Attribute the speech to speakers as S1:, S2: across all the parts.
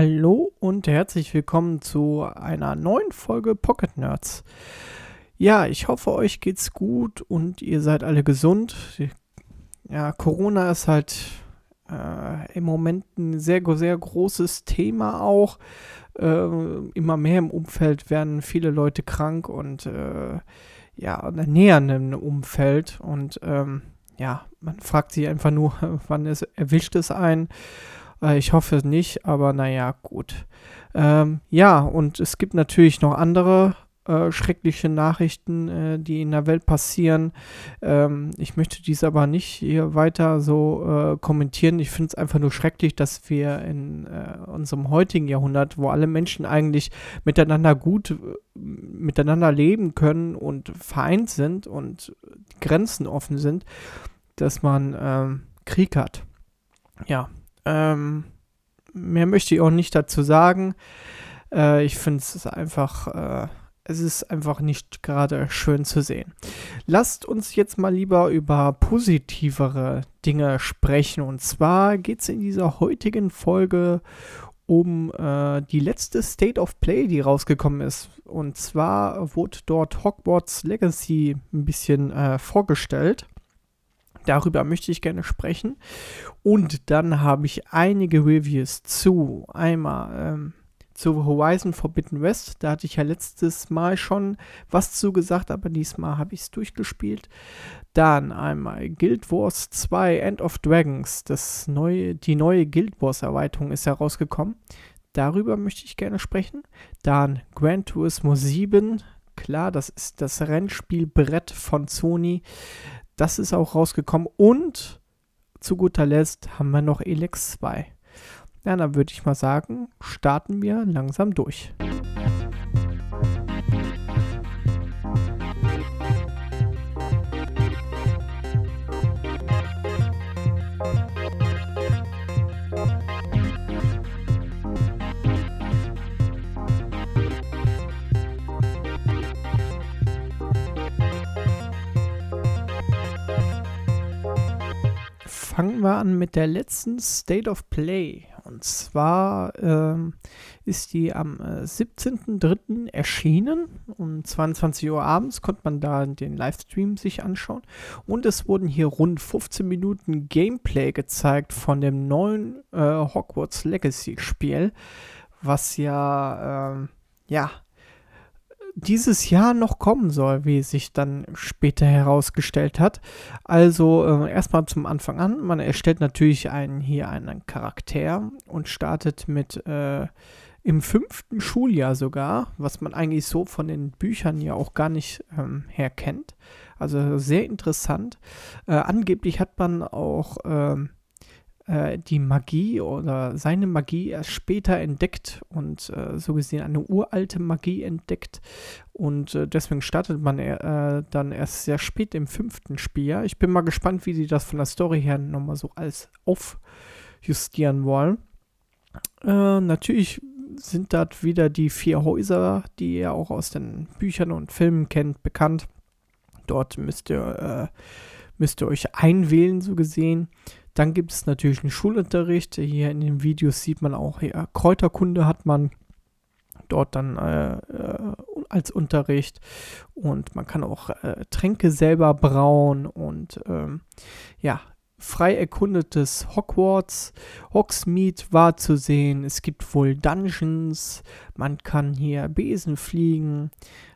S1: Hallo und herzlich willkommen zu einer neuen Folge Pocket Nerds. Ja, ich hoffe, euch geht's gut und ihr seid alle gesund. Ja, Corona ist halt äh, im Moment ein sehr, sehr großes Thema auch. Äh, immer mehr im Umfeld werden viele Leute krank und äh, ja, näher einem Umfeld und ähm, ja, man fragt sich einfach nur, wann es erwischt es einen. Äh, ich hoffe nicht, aber naja, gut. Ähm, ja, und es gibt natürlich noch andere äh, schreckliche Nachrichten, äh, die in der Welt passieren. Ähm, ich möchte dies aber nicht hier weiter so äh, kommentieren. Ich finde es einfach nur schrecklich, dass wir in äh, unserem heutigen Jahrhundert, wo alle Menschen eigentlich miteinander gut miteinander leben können und vereint sind und Grenzen offen sind, dass man ähm, Krieg hat. Ja, ähm, mehr möchte ich auch nicht dazu sagen. Äh, ich finde es einfach, äh, es ist einfach nicht gerade schön zu sehen. Lasst uns jetzt mal lieber über positivere Dinge sprechen. Und zwar geht es in dieser heutigen Folge um äh, die letzte State of Play, die rausgekommen ist. Und zwar wurde dort Hogwarts Legacy ein bisschen äh, vorgestellt. Darüber möchte ich gerne sprechen. Und dann habe ich einige Reviews zu. Einmal ähm, zu Horizon Forbidden West. Da hatte ich ja letztes Mal schon was zu gesagt, aber diesmal habe ich es durchgespielt. Dann einmal Guild Wars 2 End of Dragons. Das neue, die neue Guild Wars Erweiterung ist herausgekommen. Darüber möchte ich gerne sprechen. Dann Gran Turismo 7. Klar, das ist das Rennspielbrett von Sony. Das ist auch rausgekommen. Und zu guter Letzt haben wir noch Elex 2. Ja, dann würde ich mal sagen, starten wir langsam durch. Fangen wir an mit der letzten State of Play. Und zwar ähm, ist die am äh, 17.03. erschienen. Um 22 Uhr abends konnte man da den Livestream sich anschauen. Und es wurden hier rund 15 Minuten Gameplay gezeigt von dem neuen äh, Hogwarts Legacy Spiel. Was ja, ähm, ja, dieses Jahr noch kommen soll, wie sich dann später herausgestellt hat. Also äh, erstmal zum Anfang an. Man erstellt natürlich einen, hier einen Charakter und startet mit äh, im fünften Schuljahr sogar, was man eigentlich so von den Büchern ja auch gar nicht ähm, her kennt. Also sehr interessant. Äh, angeblich hat man auch ähm, äh, die Magie oder seine Magie erst später entdeckt und äh, so gesehen eine uralte Magie entdeckt. Und äh, deswegen startet man äh, dann erst sehr spät im fünften Spiel. Ich bin mal gespannt, wie sie das von der Story her nochmal so alles aufjustieren wollen. Äh, natürlich sind dort wieder die vier Häuser, die ihr auch aus den Büchern und Filmen kennt, bekannt. Dort müsst ihr, äh, müsst ihr euch einwählen, so gesehen. Dann gibt es natürlich einen Schulunterricht. Hier in den Videos sieht man auch, ja, Kräuterkunde hat man dort dann äh, äh, als Unterricht und man kann auch äh, Tränke selber brauen und ähm, ja, frei erkundetes Hogwarts, Hogsmeade war zu sehen. Es gibt wohl Dungeons, man kann hier Besen fliegen.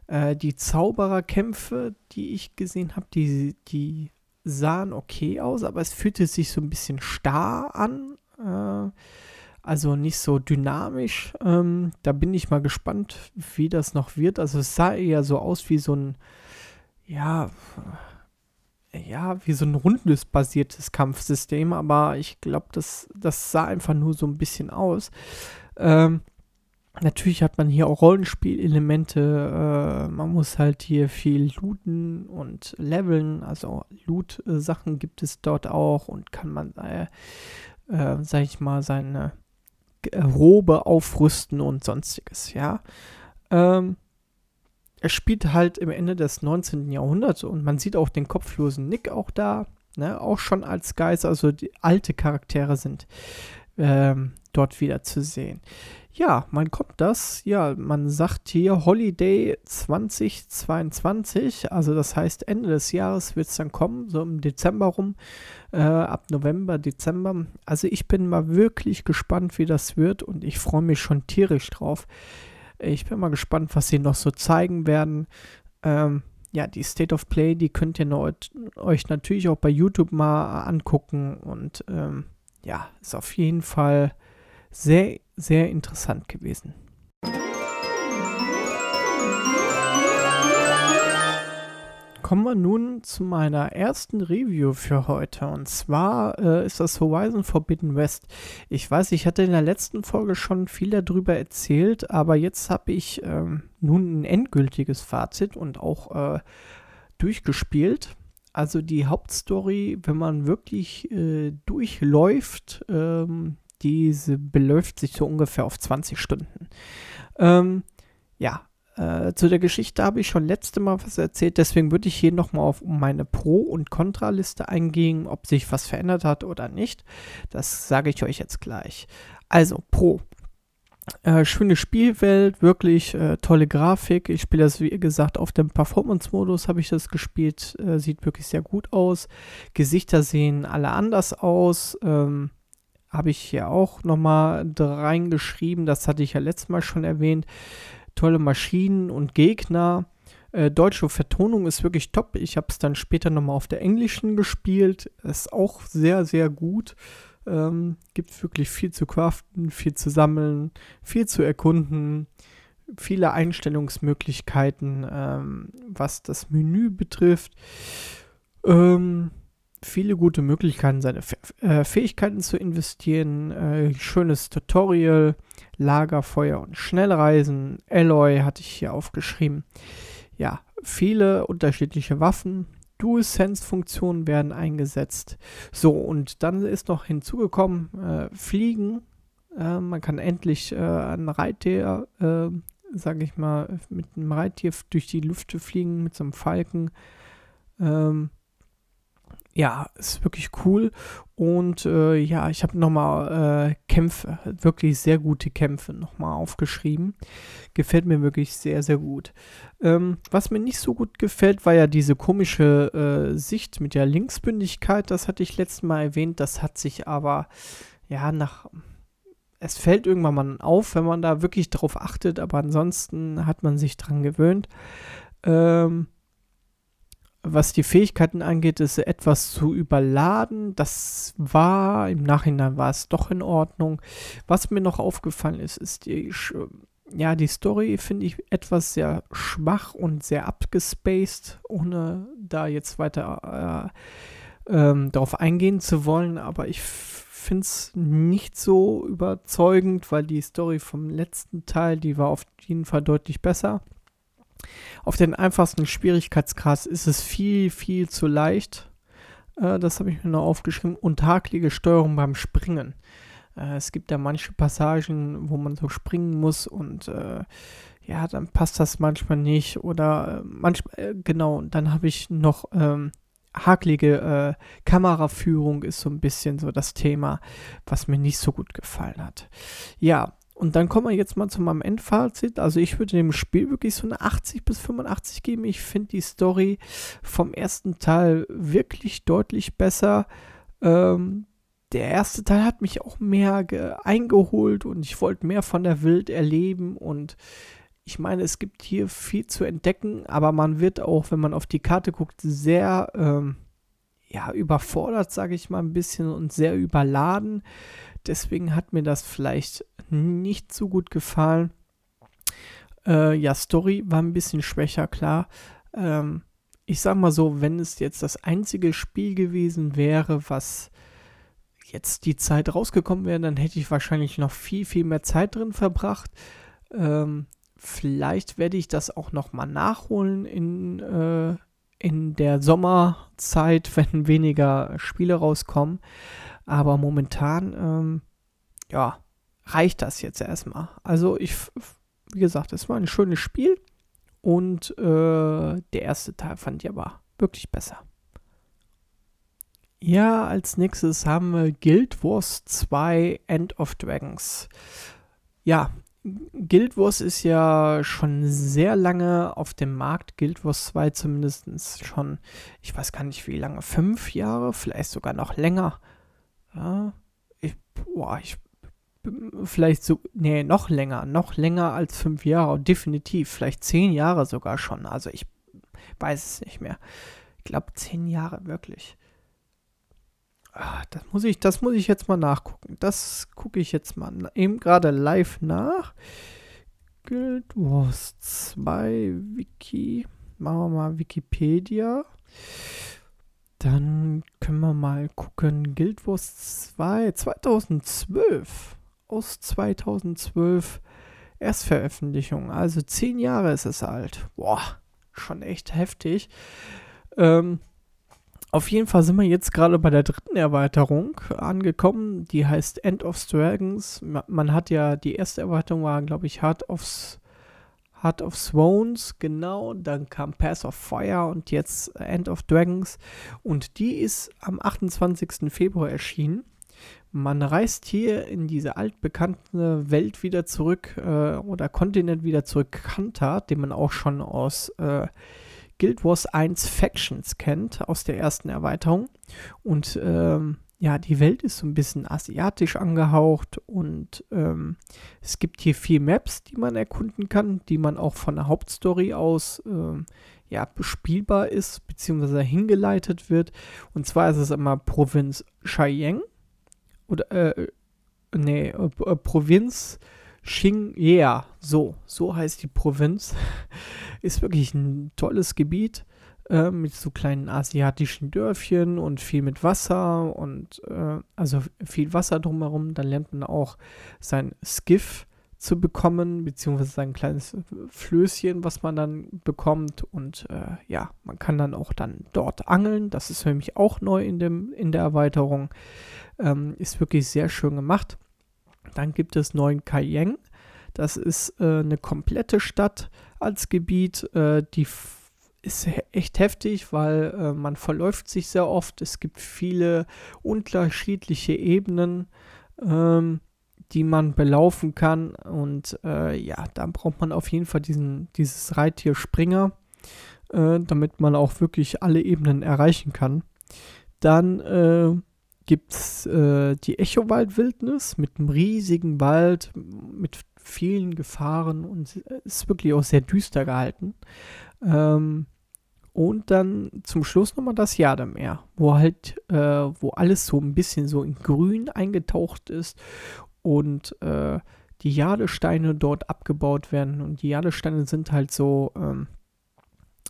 S1: Äh, die Zaubererkämpfe, die ich gesehen habe, die, die sahen okay aus, aber es fühlte sich so ein bisschen starr an. Äh, also nicht so dynamisch. Ähm, da bin ich mal gespannt, wie das noch wird. Also es sah eher so aus wie so ein, ja, ja, wie so ein rundesbasiertes Kampfsystem, aber ich glaube, das, das sah einfach nur so ein bisschen aus. Ähm, Natürlich hat man hier auch Rollenspielelemente. Äh, man muss halt hier viel looten und leveln. Also Loot-Sachen gibt es dort auch und kann man, äh, äh, sag ich mal, seine Robe aufrüsten und sonstiges, ja. Ähm, er spielt halt im Ende des 19. Jahrhunderts und man sieht auch den kopflosen Nick auch da, ne, auch schon als Geist, also die alte Charaktere sind ähm, dort wieder zu sehen. Ja, man kommt das, ja, man sagt hier Holiday 2022, also das heißt Ende des Jahres wird es dann kommen, so im Dezember rum, äh, ab November, Dezember. Also ich bin mal wirklich gespannt, wie das wird und ich freue mich schon tierisch drauf. Ich bin mal gespannt, was sie noch so zeigen werden. Ähm, ja, die State of Play, die könnt ihr euch natürlich auch bei YouTube mal angucken und ähm, ja, ist auf jeden Fall sehr, sehr interessant gewesen. Kommen wir nun zu meiner ersten Review für heute. Und zwar äh, ist das Horizon Forbidden West. Ich weiß, ich hatte in der letzten Folge schon viel darüber erzählt, aber jetzt habe ich ähm, nun ein endgültiges Fazit und auch äh, durchgespielt. Also die Hauptstory, wenn man wirklich äh, durchläuft, ähm, diese beläuft sich so ungefähr auf 20 Stunden. Ähm, ja, äh, zu der Geschichte habe ich schon letzte Mal was erzählt, deswegen würde ich hier nochmal auf meine Pro- und Kontraliste eingehen, ob sich was verändert hat oder nicht. Das sage ich euch jetzt gleich. Also, Pro. Äh, schöne Spielwelt, wirklich äh, tolle Grafik. Ich spiele das, wie gesagt, auf dem Performance-Modus habe ich das gespielt. Äh, sieht wirklich sehr gut aus. Gesichter sehen alle anders aus. Ähm, habe ich hier auch nochmal reingeschrieben. Das hatte ich ja letztes Mal schon erwähnt. Tolle Maschinen und Gegner. Äh, deutsche Vertonung ist wirklich top. Ich habe es dann später nochmal auf der englischen gespielt. Ist auch sehr, sehr gut. Ähm, gibt wirklich viel zu craften, viel zu sammeln, viel zu erkunden, viele Einstellungsmöglichkeiten, ähm, was das Menü betrifft. Ähm, viele gute Möglichkeiten, seine äh, Fähigkeiten zu investieren. Äh, schönes Tutorial, Lagerfeuer und Schnellreisen. Alloy hatte ich hier aufgeschrieben. Ja, viele unterschiedliche Waffen. Dual-Sense-Funktionen werden eingesetzt. So, und dann ist noch hinzugekommen, äh, Fliegen. Äh, man kann endlich äh, ein Reittier, äh, sage ich mal, mit einem Reittier durch die Lüfte fliegen, mit so einem Falken. Ähm, ja, ist wirklich cool. Und äh, ja, ich habe nochmal äh, Kämpfe, wirklich sehr gute Kämpfe nochmal aufgeschrieben. Gefällt mir wirklich sehr, sehr gut. Ähm, was mir nicht so gut gefällt, war ja diese komische äh, Sicht mit der Linksbündigkeit. Das hatte ich letztes Mal erwähnt. Das hat sich aber, ja, nach. Es fällt irgendwann mal auf, wenn man da wirklich drauf achtet, aber ansonsten hat man sich dran gewöhnt. Ähm, was die Fähigkeiten angeht, ist etwas zu überladen. Das war, im Nachhinein war es doch in Ordnung. Was mir noch aufgefallen ist, ist die, ja, die Story finde ich etwas sehr schwach und sehr abgespaced, ohne da jetzt weiter äh, ähm, darauf eingehen zu wollen. Aber ich finde es nicht so überzeugend, weil die Story vom letzten Teil, die war auf jeden Fall deutlich besser. Auf den einfachsten Schwierigkeitsgrad ist es viel, viel zu leicht. Äh, das habe ich mir noch aufgeschrieben. Und hakelige Steuerung beim Springen. Äh, es gibt ja manche Passagen, wo man so springen muss und äh, ja, dann passt das manchmal nicht. Oder äh, manchmal, genau, dann habe ich noch. Ähm, hakelige äh, Kameraführung ist so ein bisschen so das Thema, was mir nicht so gut gefallen hat. Ja, und dann kommen wir jetzt mal zu meinem Endfazit. Also ich würde dem Spiel wirklich so eine 80 bis 85 geben. Ich finde die Story vom ersten Teil wirklich deutlich besser. Ähm, der erste Teil hat mich auch mehr eingeholt und ich wollte mehr von der Welt erleben und ich meine, es gibt hier viel zu entdecken, aber man wird auch, wenn man auf die Karte guckt, sehr ähm, ja, überfordert, sage ich mal ein bisschen und sehr überladen. Deswegen hat mir das vielleicht nicht so gut gefallen. Äh, ja, Story war ein bisschen schwächer, klar. Ähm, ich sag mal so, wenn es jetzt das einzige Spiel gewesen wäre, was jetzt die Zeit rausgekommen wäre, dann hätte ich wahrscheinlich noch viel, viel mehr Zeit drin verbracht. Ähm, vielleicht werde ich das auch noch mal nachholen in, äh, in der Sommerzeit, wenn weniger Spiele rauskommen. Aber momentan, ähm, ja, reicht das jetzt erstmal. Also ich, wie gesagt, es war ein schönes Spiel und äh, der erste Teil fand ich aber wirklich besser. Ja, als nächstes haben wir Guild Wars 2 End of Dragons. Ja, Guild Wars ist ja schon sehr lange auf dem Markt. Guild Wars 2 zumindest schon, ich weiß gar nicht wie lange, fünf Jahre, vielleicht sogar noch länger. Ja, ich, boah, ich vielleicht so, nee, noch länger, noch länger als fünf Jahre, definitiv, vielleicht zehn Jahre sogar schon. Also ich weiß es nicht mehr. Ich glaube zehn Jahre wirklich. Ah, das muss ich, das muss ich jetzt mal nachgucken. Das gucke ich jetzt mal eben gerade live nach. Guild Wars 2 Wiki. Machen wir mal Wikipedia. Dann können wir mal gucken. Guild Wars 2 2012. Aus 2012 Erstveröffentlichung. Also zehn Jahre ist es alt. Boah, schon echt heftig. Ähm, auf jeden Fall sind wir jetzt gerade bei der dritten Erweiterung angekommen. Die heißt End of Dragons. Man hat ja, die erste Erweiterung war, glaube ich, Heart of, Heart of Thrones, genau. Dann kam Pass of Fire und jetzt End of Dragons. Und die ist am 28. Februar erschienen. Man reist hier in diese altbekannte Welt wieder zurück äh, oder Kontinent wieder zurück, Kanta, den man auch schon aus äh, Guild Wars 1 Factions kennt aus der ersten Erweiterung. Und ähm, ja, die Welt ist so ein bisschen asiatisch angehaucht und ähm, es gibt hier vier Maps, die man erkunden kann, die man auch von der Hauptstory aus ähm, ja, bespielbar ist, beziehungsweise hingeleitet wird. Und zwar ist es einmal Provinz Cheyenne oder, äh, nee, äh, Provinz Xinjiang, so, so heißt die Provinz. Ist wirklich ein tolles Gebiet äh, mit so kleinen asiatischen Dörfchen und viel mit Wasser und äh, also viel Wasser drumherum. Dann lernt man auch sein Skiff zu bekommen, beziehungsweise sein kleines Flößchen, was man dann bekommt. Und äh, ja, man kann dann auch dann dort angeln. Das ist mich auch neu in, dem, in der Erweiterung. Ähm, ist wirklich sehr schön gemacht. Dann gibt es neuen Cayenne. Das ist äh, eine komplette Stadt als Gebiet. Äh, die ist echt heftig, weil äh, man verläuft sich sehr oft. Es gibt viele unterschiedliche Ebenen, ähm, die man belaufen kann. Und äh, ja, da braucht man auf jeden Fall diesen, dieses Reittier Springer, äh, damit man auch wirklich alle Ebenen erreichen kann. Dann äh, gibt es äh, die Echowaldwildnis mit einem riesigen Wald, mit vielen Gefahren und ist wirklich auch sehr düster gehalten. Ähm, und dann zum Schluss nochmal das Jademeer, wo halt, äh, wo alles so ein bisschen so in Grün eingetaucht ist und äh, die Jadesteine dort abgebaut werden. Und die Jadesteine sind halt so, ähm,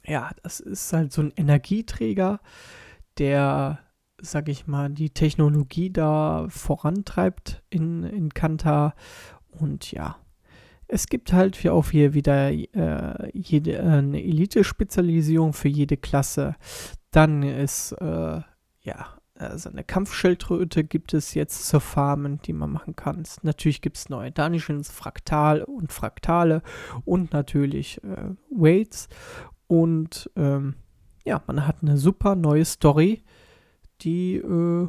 S1: ja, das ist halt so ein Energieträger, der sag ich mal, die Technologie da vorantreibt in, in Kanta. Und ja, es gibt halt hier auch hier wieder äh, jede, äh, eine Elite-Spezialisierung für jede Klasse. Dann ist, äh, ja, also eine Kampfschildkröte gibt es jetzt zur Farmen, die man machen kann. Natürlich gibt es neue Dungeons, Fraktal und Fraktale und natürlich äh, Weights. Und ähm, ja, man hat eine super neue Story die, äh,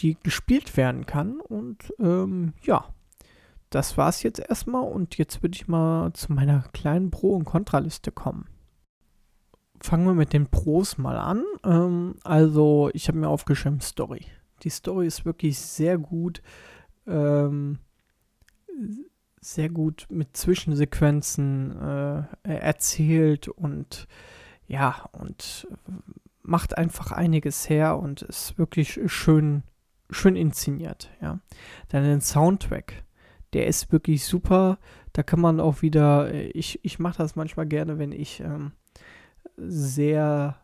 S1: die gespielt werden kann. Und ähm, ja, das war es jetzt erstmal. Und jetzt würde ich mal zu meiner kleinen Pro- und Kontraliste kommen. Fangen wir mit den Pros mal an. Ähm, also, ich habe mir aufgeschrieben Story. Die Story ist wirklich sehr gut. Ähm, sehr gut mit Zwischensequenzen äh, erzählt und ja, und macht einfach einiges her und ist wirklich schön, schön inszeniert, ja. Dann den Soundtrack, der ist wirklich super. Da kann man auch wieder, ich, ich mache das manchmal gerne, wenn ich ähm, sehr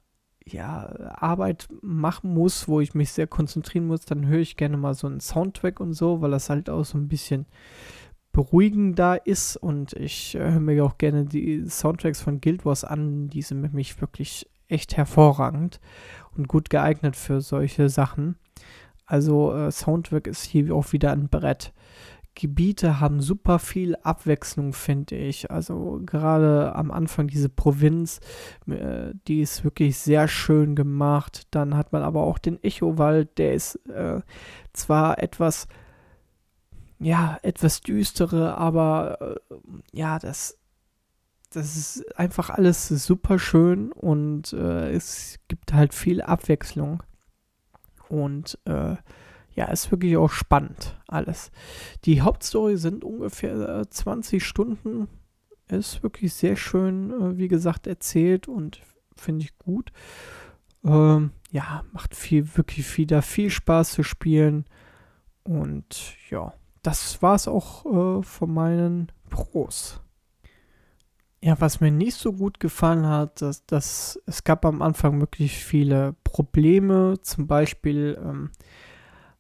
S1: ja, Arbeit machen muss, wo ich mich sehr konzentrieren muss, dann höre ich gerne mal so einen Soundtrack und so, weil das halt auch so ein bisschen beruhigender ist und ich äh, höre mir auch gerne die Soundtracks von Guild Wars an, die sind mich wirklich echt hervorragend und gut geeignet für solche Sachen. Also äh, Soundtrack ist hier auch wieder ein Brett. Gebiete haben super viel Abwechslung, finde ich. Also gerade am Anfang diese Provinz, äh, die ist wirklich sehr schön gemacht. Dann hat man aber auch den Echowald, der ist äh, zwar etwas, ja, etwas düstere, aber äh, ja, das, das ist einfach alles super schön und äh, es gibt halt viel Abwechslung. Und äh, ja, ist wirklich auch spannend alles. Die Hauptstory sind ungefähr 20 äh, Stunden. Ist wirklich sehr schön, äh, wie gesagt, erzählt und finde ich gut. Ähm, ja, macht viel, wirklich wieder viel Spaß zu spielen. Und ja, das war es auch äh, von meinen Pros. Ja, was mir nicht so gut gefallen hat, dass, dass es gab am Anfang wirklich viele Probleme. Zum Beispiel ähm,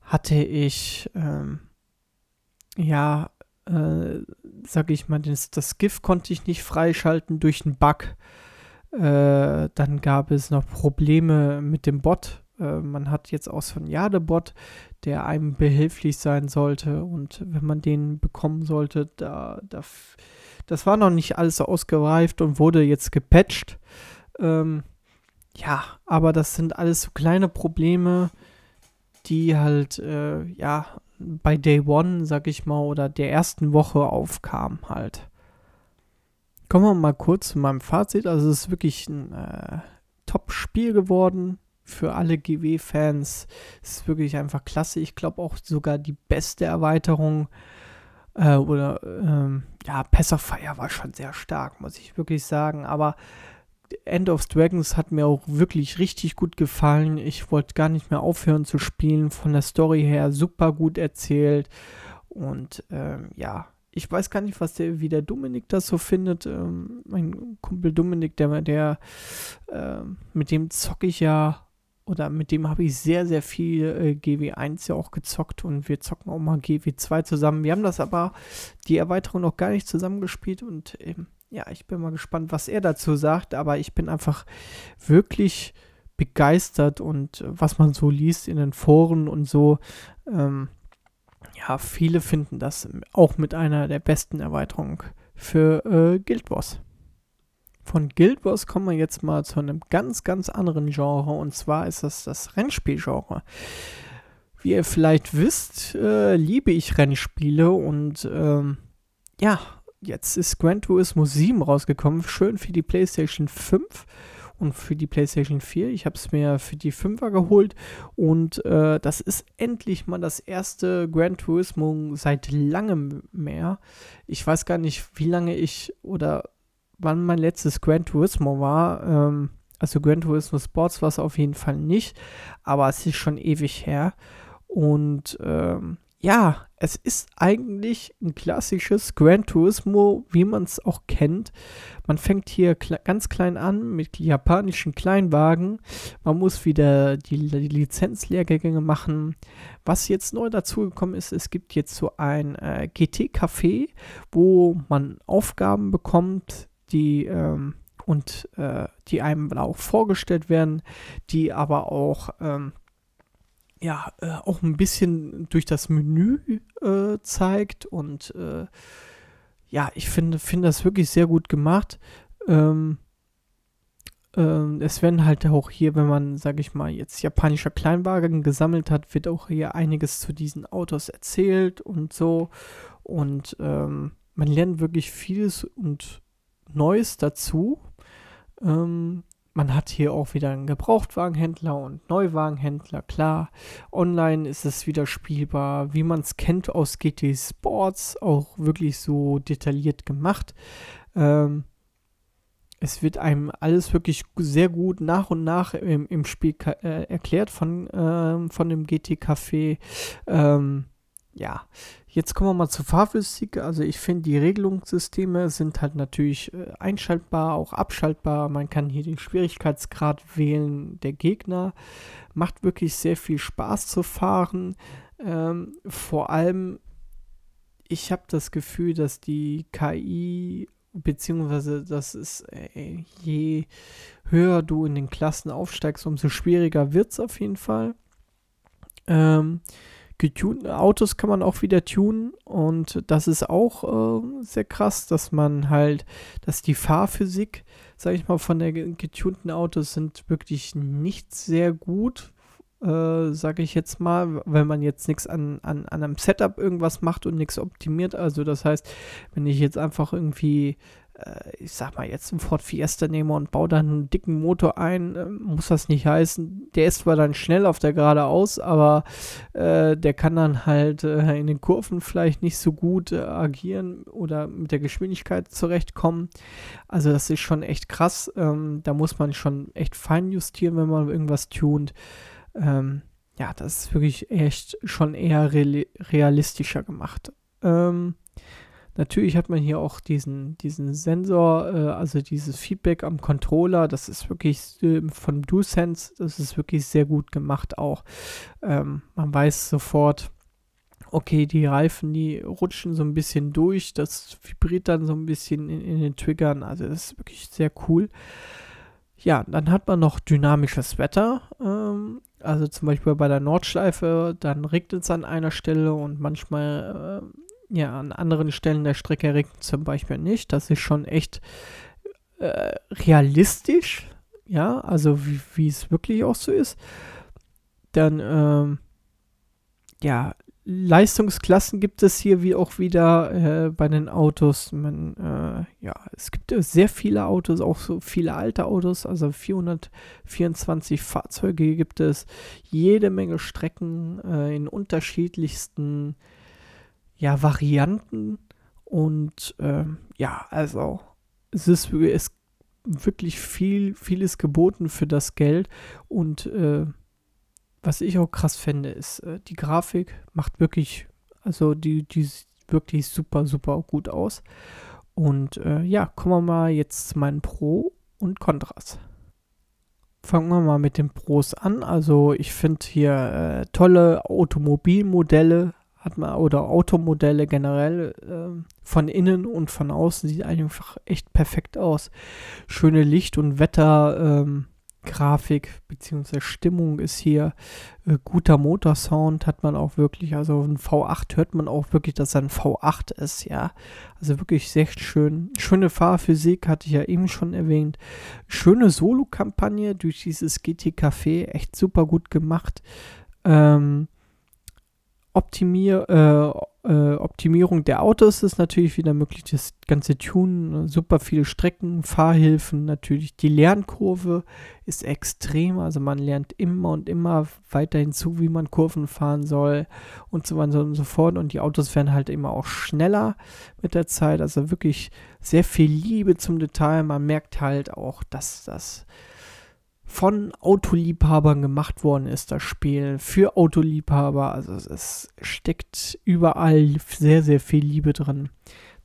S1: hatte ich, ähm, ja, äh, sag ich mal, das, das GIF konnte ich nicht freischalten durch einen Bug. Äh, dann gab es noch Probleme mit dem Bot. Äh, man hat jetzt auch so einen Jade-Bot, der einem behilflich sein sollte. Und wenn man den bekommen sollte, da, da das war noch nicht alles ausgereift und wurde jetzt gepatcht. Ähm, ja, aber das sind alles so kleine Probleme, die halt, äh, ja, bei Day One, sag ich mal, oder der ersten Woche aufkamen halt. Kommen wir mal kurz zu meinem Fazit. Also es ist wirklich ein äh, Top-Spiel geworden für alle GW-Fans. Es ist wirklich einfach klasse. Ich glaube auch sogar die beste Erweiterung. Äh, oder ähm, ja, Fire war schon sehr stark, muss ich wirklich sagen. Aber End of Dragons hat mir auch wirklich richtig gut gefallen. Ich wollte gar nicht mehr aufhören zu spielen. Von der Story her super gut erzählt. Und ähm, ja, ich weiß gar nicht, was der, wie der Dominik das so findet. Ähm, mein Kumpel Dominik, der, der äh, mit dem zocke ich ja oder mit dem habe ich sehr, sehr viel äh, GW1 ja auch gezockt und wir zocken auch mal GW2 zusammen. Wir haben das aber, die Erweiterung noch gar nicht zusammengespielt und ähm, ja, ich bin mal gespannt, was er dazu sagt, aber ich bin einfach wirklich begeistert und äh, was man so liest in den Foren und so, ähm, ja, viele finden das auch mit einer der besten Erweiterungen für äh, Guild Wars. Von Guild Wars kommen wir jetzt mal zu einem ganz, ganz anderen Genre und zwar ist das das Rennspielgenre. Wie ihr vielleicht wisst, äh, liebe ich Rennspiele und ähm, ja, jetzt ist Gran Turismo 7 rausgekommen, schön für die PlayStation 5 und für die PlayStation 4. Ich habe es mir für die 5er geholt und äh, das ist endlich mal das erste Gran Turismo seit langem mehr. Ich weiß gar nicht, wie lange ich oder wann mein letztes Gran Turismo war. Ähm, also Gran Turismo Sports war es auf jeden Fall nicht, aber es ist schon ewig her. Und ähm, ja, es ist eigentlich ein klassisches Gran Turismo, wie man es auch kennt. Man fängt hier kle ganz klein an mit japanischen Kleinwagen. Man muss wieder die, die Lizenzlehrgänge machen. Was jetzt neu dazugekommen ist, es gibt jetzt so ein äh, GT-Café, wo man Aufgaben bekommt, die ähm, und äh, die einem auch vorgestellt werden, die aber auch ähm, ja äh, auch ein bisschen durch das Menü äh, zeigt und äh, ja, ich finde finde das wirklich sehr gut gemacht. Ähm, ähm, es werden halt auch hier, wenn man, sage ich mal, jetzt japanischer Kleinwagen gesammelt hat, wird auch hier einiges zu diesen Autos erzählt und so. Und ähm, man lernt wirklich vieles und Neues dazu. Ähm, man hat hier auch wieder einen Gebrauchtwagenhändler und Neuwagenhändler, klar. Online ist es wieder spielbar, wie man es kennt aus GT Sports, auch wirklich so detailliert gemacht. Ähm, es wird einem alles wirklich sehr gut nach und nach im, im Spiel äh, erklärt von, ähm, von dem GT Café. Ähm, ja, jetzt kommen wir mal zur Fahrphysik. Also ich finde, die Regelungssysteme sind halt natürlich äh, einschaltbar, auch abschaltbar. Man kann hier den Schwierigkeitsgrad wählen der Gegner. Macht wirklich sehr viel Spaß zu fahren. Ähm, vor allem, ich habe das Gefühl, dass die KI, beziehungsweise das ist, äh, je höher du in den Klassen aufsteigst, umso schwieriger wird es auf jeden Fall. Ähm, getunten Autos kann man auch wieder tunen und das ist auch äh, sehr krass, dass man halt, dass die Fahrphysik, sag ich mal, von der getunten Autos sind wirklich nicht sehr gut, äh, sage ich jetzt mal, wenn man jetzt nichts an, an, an einem Setup irgendwas macht und nichts optimiert. Also das heißt, wenn ich jetzt einfach irgendwie ich sag mal, jetzt einen Ford Fiesta nehme und baue dann einen dicken Motor ein, äh, muss das nicht heißen. Der ist zwar dann schnell auf der geradeaus, aber äh, der kann dann halt äh, in den Kurven vielleicht nicht so gut äh, agieren oder mit der Geschwindigkeit zurechtkommen. Also das ist schon echt krass. Ähm, da muss man schon echt fein justieren, wenn man irgendwas tunt. Ähm, ja, das ist wirklich echt schon eher realistischer gemacht. Ähm, Natürlich hat man hier auch diesen, diesen Sensor, äh, also dieses Feedback am Controller. Das ist wirklich äh, von DualSense, das ist wirklich sehr gut gemacht auch. Ähm, man weiß sofort, okay, die Reifen, die rutschen so ein bisschen durch. Das vibriert dann so ein bisschen in, in den Triggern. Also das ist wirklich sehr cool. Ja, dann hat man noch dynamisches Wetter. Ähm, also zum Beispiel bei der Nordschleife, dann regnet es an einer Stelle und manchmal äh, ja, an anderen Stellen der Strecke regnet zum Beispiel nicht. Das ist schon echt äh, realistisch, ja, also wie es wirklich auch so ist. Dann, ähm, ja, Leistungsklassen gibt es hier wie auch wieder äh, bei den Autos. Man, äh, ja, es gibt sehr viele Autos, auch so viele alte Autos, also 424 Fahrzeuge gibt es, jede Menge Strecken äh, in unterschiedlichsten ja, Varianten und ähm, ja, also es ist, ist wirklich viel, vieles geboten für das Geld und äh, was ich auch krass finde, ist, äh, die Grafik macht wirklich, also die, die sieht wirklich super, super gut aus. Und äh, ja, kommen wir mal jetzt zu meinen Pro und Kontras. Fangen wir mal mit den Pros an. Also ich finde hier äh, tolle Automobilmodelle, hat man, oder Automodelle generell äh, von innen und von außen sieht einfach echt perfekt aus. Schöne Licht- und Wettergrafik ähm, bzw. Stimmung ist hier. Äh, guter Motorsound hat man auch wirklich. Also ein V8 hört man auch wirklich, dass er ein V8 ist, ja. Also wirklich sehr schön. Schöne Fahrphysik hatte ich ja eben schon erwähnt. Schöne Solo-Kampagne durch dieses GT Café. Echt super gut gemacht. Ähm, Optimier, äh, äh, Optimierung der Autos ist natürlich wieder möglich, das ganze Tunen, super viele Strecken, Fahrhilfen, natürlich die Lernkurve ist extrem, also man lernt immer und immer weiter hinzu, wie man Kurven fahren soll und so weiter und so fort und die Autos werden halt immer auch schneller mit der Zeit, also wirklich sehr viel Liebe zum Detail, man merkt halt auch, dass das von Autoliebhabern gemacht worden ist, das Spiel für Autoliebhaber. Also es steckt überall sehr, sehr viel Liebe drin.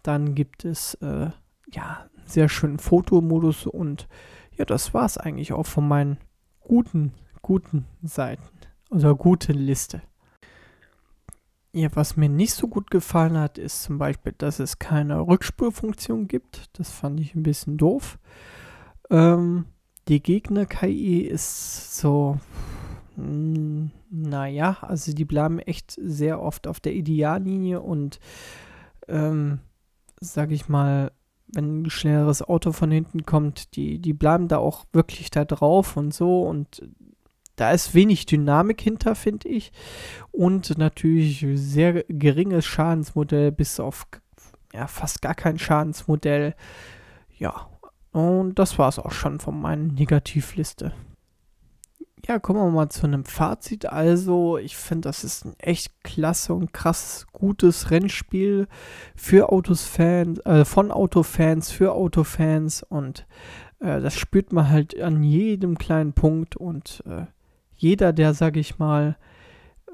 S1: Dann gibt es äh, ja sehr schönen Fotomodus und ja, das war es eigentlich auch von meinen guten, guten Seiten. Oder guten Liste. Ja, was mir nicht so gut gefallen hat, ist zum Beispiel, dass es keine Rückspurfunktion gibt. Das fand ich ein bisschen doof. Ähm, die Gegner-KI ist so, hm, naja, also die bleiben echt sehr oft auf der Ideallinie und, ähm, sag ich mal, wenn ein schnelleres Auto von hinten kommt, die, die bleiben da auch wirklich da drauf und so und da ist wenig Dynamik hinter, finde ich. Und natürlich sehr geringes Schadensmodell bis auf ja, fast gar kein Schadensmodell. Ja, und das war es auch schon von meiner Negativliste. Ja, kommen wir mal zu einem Fazit. Also, ich finde, das ist ein echt klasse und krass gutes Rennspiel für Autos-Fans, äh, von Autofans, für Autofans und äh, das spürt man halt an jedem kleinen Punkt und äh, jeder, der, sag ich mal,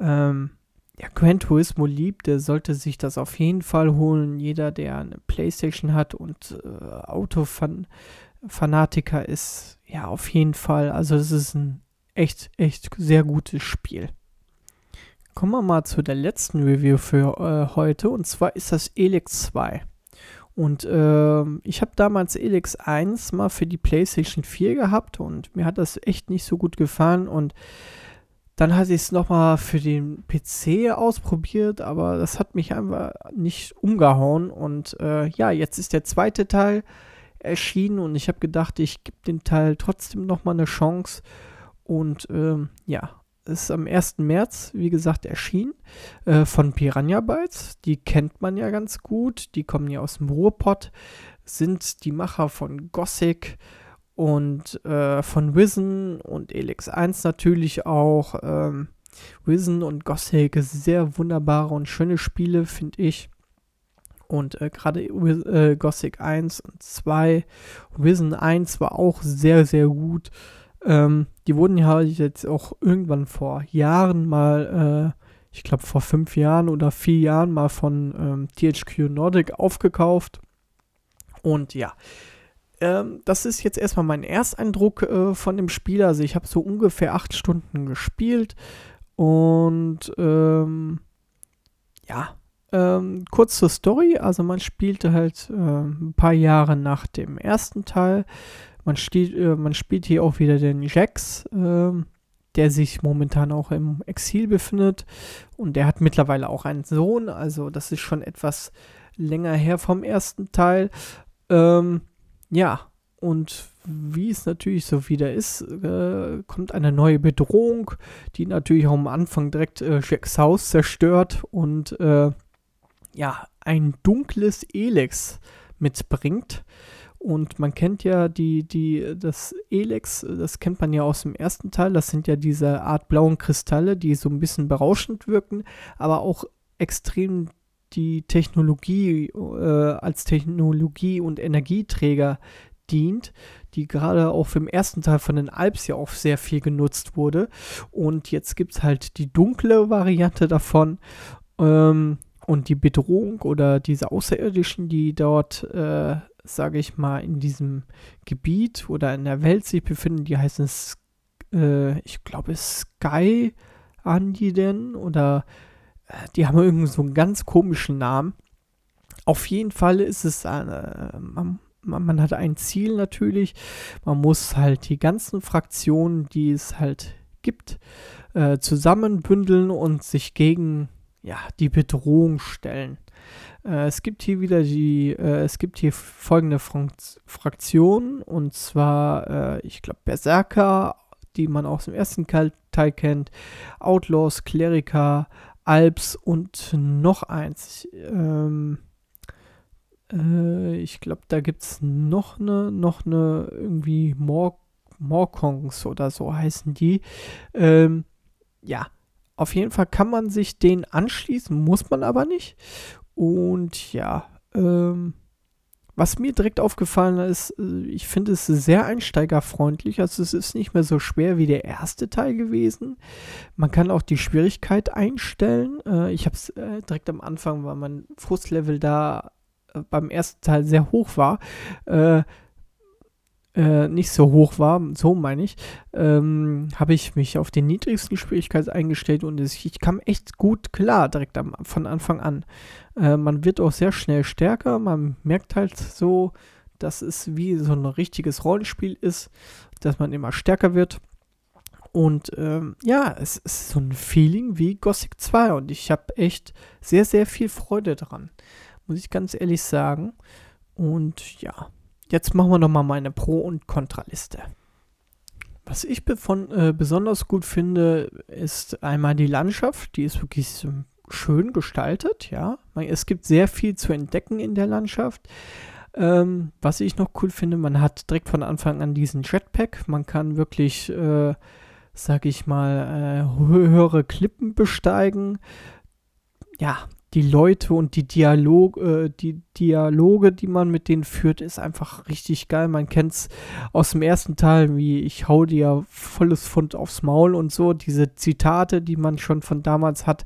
S1: ähm, ja, Gran Turismo liebt, der sollte sich das auf jeden Fall holen. Jeder, der eine Playstation hat und äh, Autofanatiker ist, ja, auf jeden Fall. Also es ist ein echt, echt sehr gutes Spiel. Kommen wir mal zu der letzten Review für äh, heute und zwar ist das Elix 2. Und äh, ich habe damals Elix 1 mal für die PlayStation 4 gehabt und mir hat das echt nicht so gut gefallen und Dann hatte ich es nochmal für den PC ausprobiert, aber das hat mich einfach nicht umgehauen. Und äh, ja, jetzt ist der zweite Teil erschienen und ich habe gedacht, ich gebe den Teil trotzdem nochmal eine Chance. Und ähm, ja, ist am 1. März, wie gesagt, erschienen äh, von Piranha Bytes. Die kennt man ja ganz gut. Die kommen ja aus dem Ruhrpott, sind die Macher von Gothic und äh, von Wizen und Elix 1 natürlich auch. Ähm, Wizen und Gothic sehr wunderbare und schöne Spiele, finde ich. Und äh, gerade äh, Gothic 1 und 2, Wizen 1 war auch sehr, sehr gut. Ähm, die wurden ja jetzt auch irgendwann vor Jahren mal, äh, ich glaube vor fünf Jahren oder vier Jahren mal von ähm, THQ Nordic aufgekauft. Und ja, ähm, das ist jetzt erstmal mein Ersteindruck äh, von dem Spiel. Also ich habe so ungefähr acht Stunden gespielt. Und ähm, ja, ähm, kurz zur Story. Also man spielte halt äh, ein paar Jahre nach dem ersten Teil. Man, steht, äh, man spielt hier auch wieder den Jax, äh, der sich momentan auch im Exil befindet. Und der hat mittlerweile auch einen Sohn. Also das ist schon etwas länger her vom ersten Teil. Ähm, ja, und wie es natürlich so wieder ist, äh, kommt eine neue Bedrohung, die natürlich auch am Anfang direkt äh, Jacks Haus zerstört und äh, ja, ein dunkles Elex mitbringt. Und man kennt ja die, die, das Elex, das kennt man ja aus dem ersten Teil. Das sind ja diese Art blauen Kristalle, die so ein bisschen berauschend wirken, aber auch extrem die Technologie äh, als Technologie- und Energieträger dient, die gerade auch im ersten Teil von den Alps ja auch sehr viel genutzt wurde. Und jetzt gibt es halt die dunkle Variante davon. Ähm, und die Bedrohung oder diese Außerirdischen, die dort, äh, sage ich mal, in diesem Gebiet oder in der Welt sich befinden, die heißen, äh, ich glaube, Sky Andiden oder die haben irgendwie so einen ganz komischen Namen. Auf jeden Fall ist es eine, man, man hat ein Ziel natürlich. Man muss halt die ganzen Fraktionen, die es halt gibt, äh, zusammenbündeln und sich gegen ja, die Bedrohung stellen. Äh, es gibt hier wieder die, äh, es gibt hier folgende Fraktionen und zwar, äh, ich glaube, Berserker, die man aus dem ersten Teil kennt, Outlaws, Kleriker, Alps und noch eins. Ähm, äh, ich glaube, da gibt es noch eine, noch eine irgendwie Mor Morkongs oder so heißen die. Ähm, ja, auf jeden Fall kann man sich den anschließen, muss man aber nicht. Und ja, ähm, was mir direkt aufgefallen ist, äh, ich finde es sehr einsteigerfreundlich. Also es ist nicht mehr so schwer wie der erste Teil gewesen. Man kann auch die Schwierigkeit einstellen. Äh, ich habe es äh, direkt am Anfang, weil mein Frustlevel da beim ersten Teil sehr hoch war, äh, nicht so hoch war, so meine ich, ähm, habe ich mich auf den niedrigsten Schwierigkeit eingestellt und es, ich kam echt gut klar direkt am, von Anfang an. Äh, man wird auch sehr schnell stärker, man merkt halt so, dass es wie so ein richtiges Rollenspiel ist, dass man immer stärker wird. Und ähm, ja, es ist so ein Feeling wie Gothic 2 und ich habe echt sehr, sehr viel Freude dran, muss ich ganz ehrlich sagen. Und ja, Jetzt machen wir nochmal meine Pro- und Kontraliste. Was ich von, äh, besonders gut finde, ist einmal die Landschaft. Die ist wirklich schön gestaltet, ja. Es gibt sehr viel zu entdecken in der Landschaft. Ähm, was ich noch cool finde, man hat direkt von Anfang an diesen Jetpack. Man kann wirklich, äh, sag ich mal, äh, höhere Klippen besteigen. Ja, die Leute und die, Dialog, äh, die Dialoge, die man mit denen führt, ist einfach richtig geil. Man kennt es aus dem ersten Teil, wie ich hau dir volles Fund aufs Maul und so. Diese Zitate, die man schon von damals hat,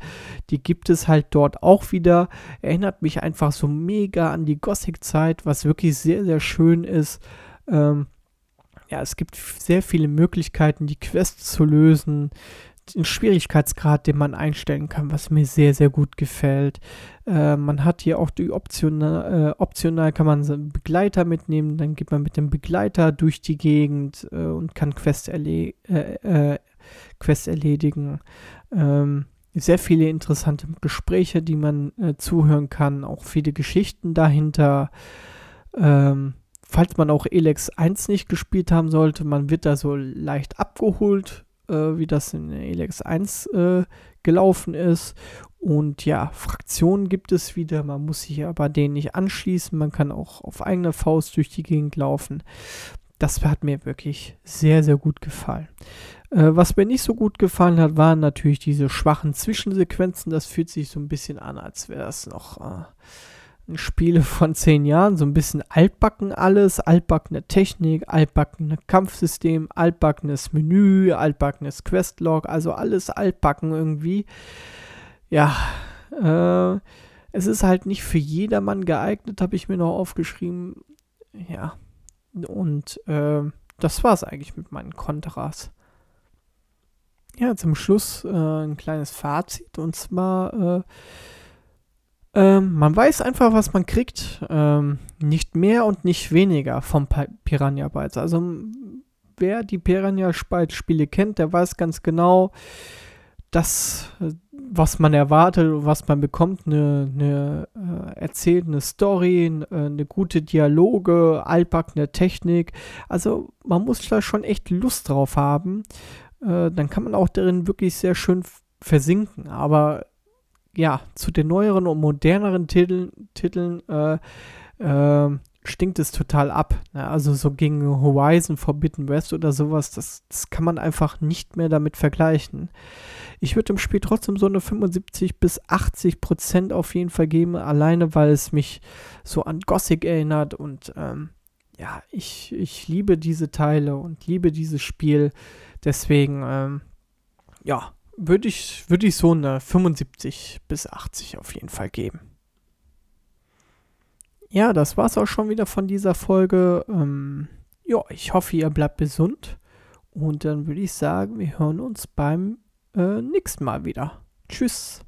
S1: die gibt es halt dort auch wieder. Erinnert mich einfach so mega an die Gothic-Zeit, was wirklich sehr, sehr schön ist. Ähm, ja, es gibt sehr viele Möglichkeiten, die Quests zu lösen den Schwierigkeitsgrad, den man einstellen kann, was mir sehr, sehr gut gefällt. Äh, man hat hier auch die Option, äh, optional kann man einen Begleiter mitnehmen, dann geht man mit dem Begleiter durch die Gegend äh, und kann Quests erle äh, äh, Quest erledigen. Ähm, sehr viele interessante Gespräche, die man äh, zuhören kann, auch viele Geschichten dahinter. Ähm, falls man auch Elex 1 nicht gespielt haben sollte, man wird da so leicht abgeholt, äh, wie das in Elex 1 äh, gelaufen ist. Und ja, Fraktionen gibt es wieder, man muss sich aber denen nicht anschließen, man kann auch auf eigene Faust durch die Gegend laufen. Das hat mir wirklich sehr, sehr gut gefallen. Äh, was mir nicht so gut gefallen hat, waren natürlich diese schwachen Zwischensequenzen. Das fühlt sich so ein bisschen an, als wäre es noch äh, ein Spiel von zehn Jahren. So ein bisschen altbacken alles, altbackene Technik, altbackene Kampfsystem, altbackenes Menü, altbackenes Questlog, also alles altbacken irgendwie. Ja, äh, es ist halt nicht für jedermann geeignet, habe ich mir noch aufgeschrieben. Ja, und äh, das war es eigentlich mit meinen Kontras ja, zum Schluss äh, ein kleines Fazit und zwar, äh, äh, man weiß einfach, was man kriegt. Ähm, nicht mehr und nicht weniger vom Piranha Bytes. Also, wer die Piranha Bytes Spiele kennt, der weiß ganz genau, das, was man erwartet und was man bekommt, eine, eine äh, erzählende Story, eine, eine gute Dialoge, altbackene Technik. Also man muss da schon echt Lust drauf haben äh, dann kann man auch darin wirklich sehr schön versinken. Aber ja, zu den neueren und moderneren Titeln, Titeln äh, äh, stinkt es total ab. Ne? Also so gegen Horizon Forbidden West oder sowas, das, das kann man einfach nicht mehr damit vergleichen. Ich würde dem Spiel trotzdem so eine 75 bis 80 Prozent auf jeden Fall geben, alleine weil es mich so an Gothic erinnert und ähm, ja, ich, ich liebe diese Teile und liebe dieses Spiel. Deswegen, ähm, ja, würde ich, würd ich so eine 75 bis 80 auf jeden Fall geben. Ja, das war's auch schon wieder von dieser Folge. Ähm, ja, ich hoffe, ihr bleibt gesund. Und dann würde ich sagen, wir hören uns beim äh, nächsten Mal wieder. Tschüss.